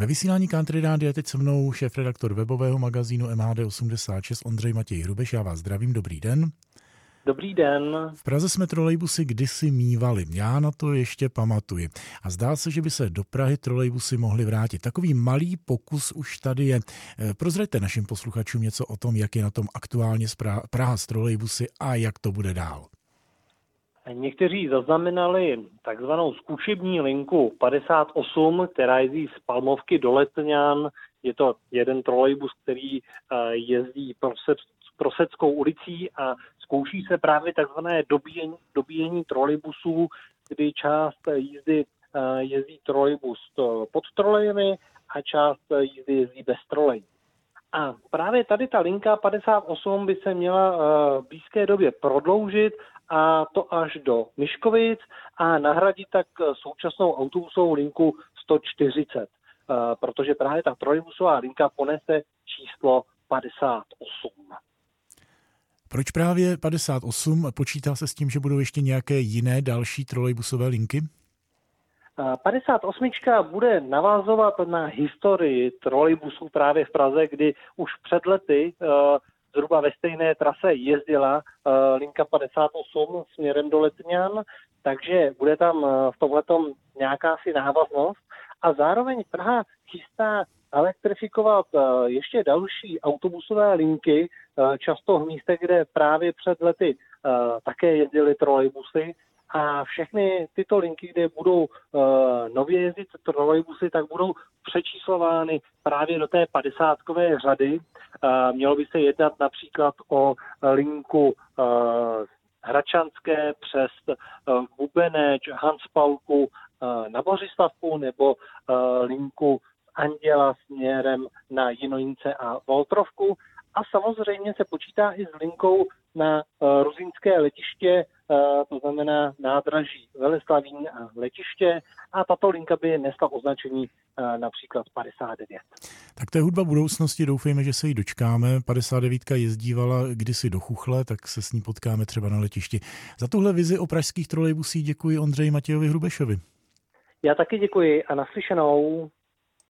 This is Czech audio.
Ve vysílání Country Rády je teď se mnou šéf-redaktor webového magazínu MHD86 Ondřej Matěj Hrubeš. Já vás zdravím, dobrý den. Dobrý den. V Praze jsme trolejbusy kdysi mývali, já na to ještě pamatuji. A zdá se, že by se do Prahy trolejbusy mohly vrátit. Takový malý pokus už tady je. Eh, prozraďte našim posluchačům něco o tom, jak je na tom aktuálně Praha s trolejbusy a jak to bude dál. Někteří zaznamenali takzvanou zkušební linku 58, která jezdí z Palmovky do Letňan. Je to jeden trolejbus, který eh, jezdí Proseckou ulicí a zkouší se právě takzvané dobíjení, dobíjení trolejbusů, kdy část jízdy eh, jezdí trolejbus pod trolejemi a část jízdy jezdí bez trolejí. A právě tady ta linka 58 by se měla v blízké době prodloužit a to až do Myškovic a nahradit tak současnou autobusovou linku 140, protože právě ta trojbusová linka ponese číslo 58. Proč právě 58? Počítá se s tím, že budou ještě nějaké jiné další trolejbusové linky? 58 bude navázovat na historii trolejbusů právě v Praze, kdy už před lety zhruba ve stejné trase jezdila linka 58 směrem do Letňan, takže bude tam v tomhletom nějaká si návaznost. A zároveň Praha chystá elektrifikovat ještě další autobusové linky, často v místech, kde právě před lety také jezdily trolejbusy, a všechny tyto linky, kde budou uh, nově jezdit trolejbusy, tak budou přečíslovány právě do té padesátkové řady. Uh, mělo by se jednat například o linku uh, Hračanské přes uh, Bubeneč, Hanspalku uh, na Bořislavku nebo uh, linku Anděla směrem na Jinojince a Voltrovku. A samozřejmě se počítá i s linkou na uh, Ruzínské letiště to znamená nádraží Veleslavín a letiště a tato linka by nesla označení například 59. Tak to je hudba budoucnosti, doufejme, že se jí dočkáme. 59 jezdívala kdysi do Chuchle, tak se s ní potkáme třeba na letišti. Za tuhle vizi o pražských trolejbusích děkuji Ondřeji Matějovi Hrubešovi. Já taky děkuji a naslyšenou.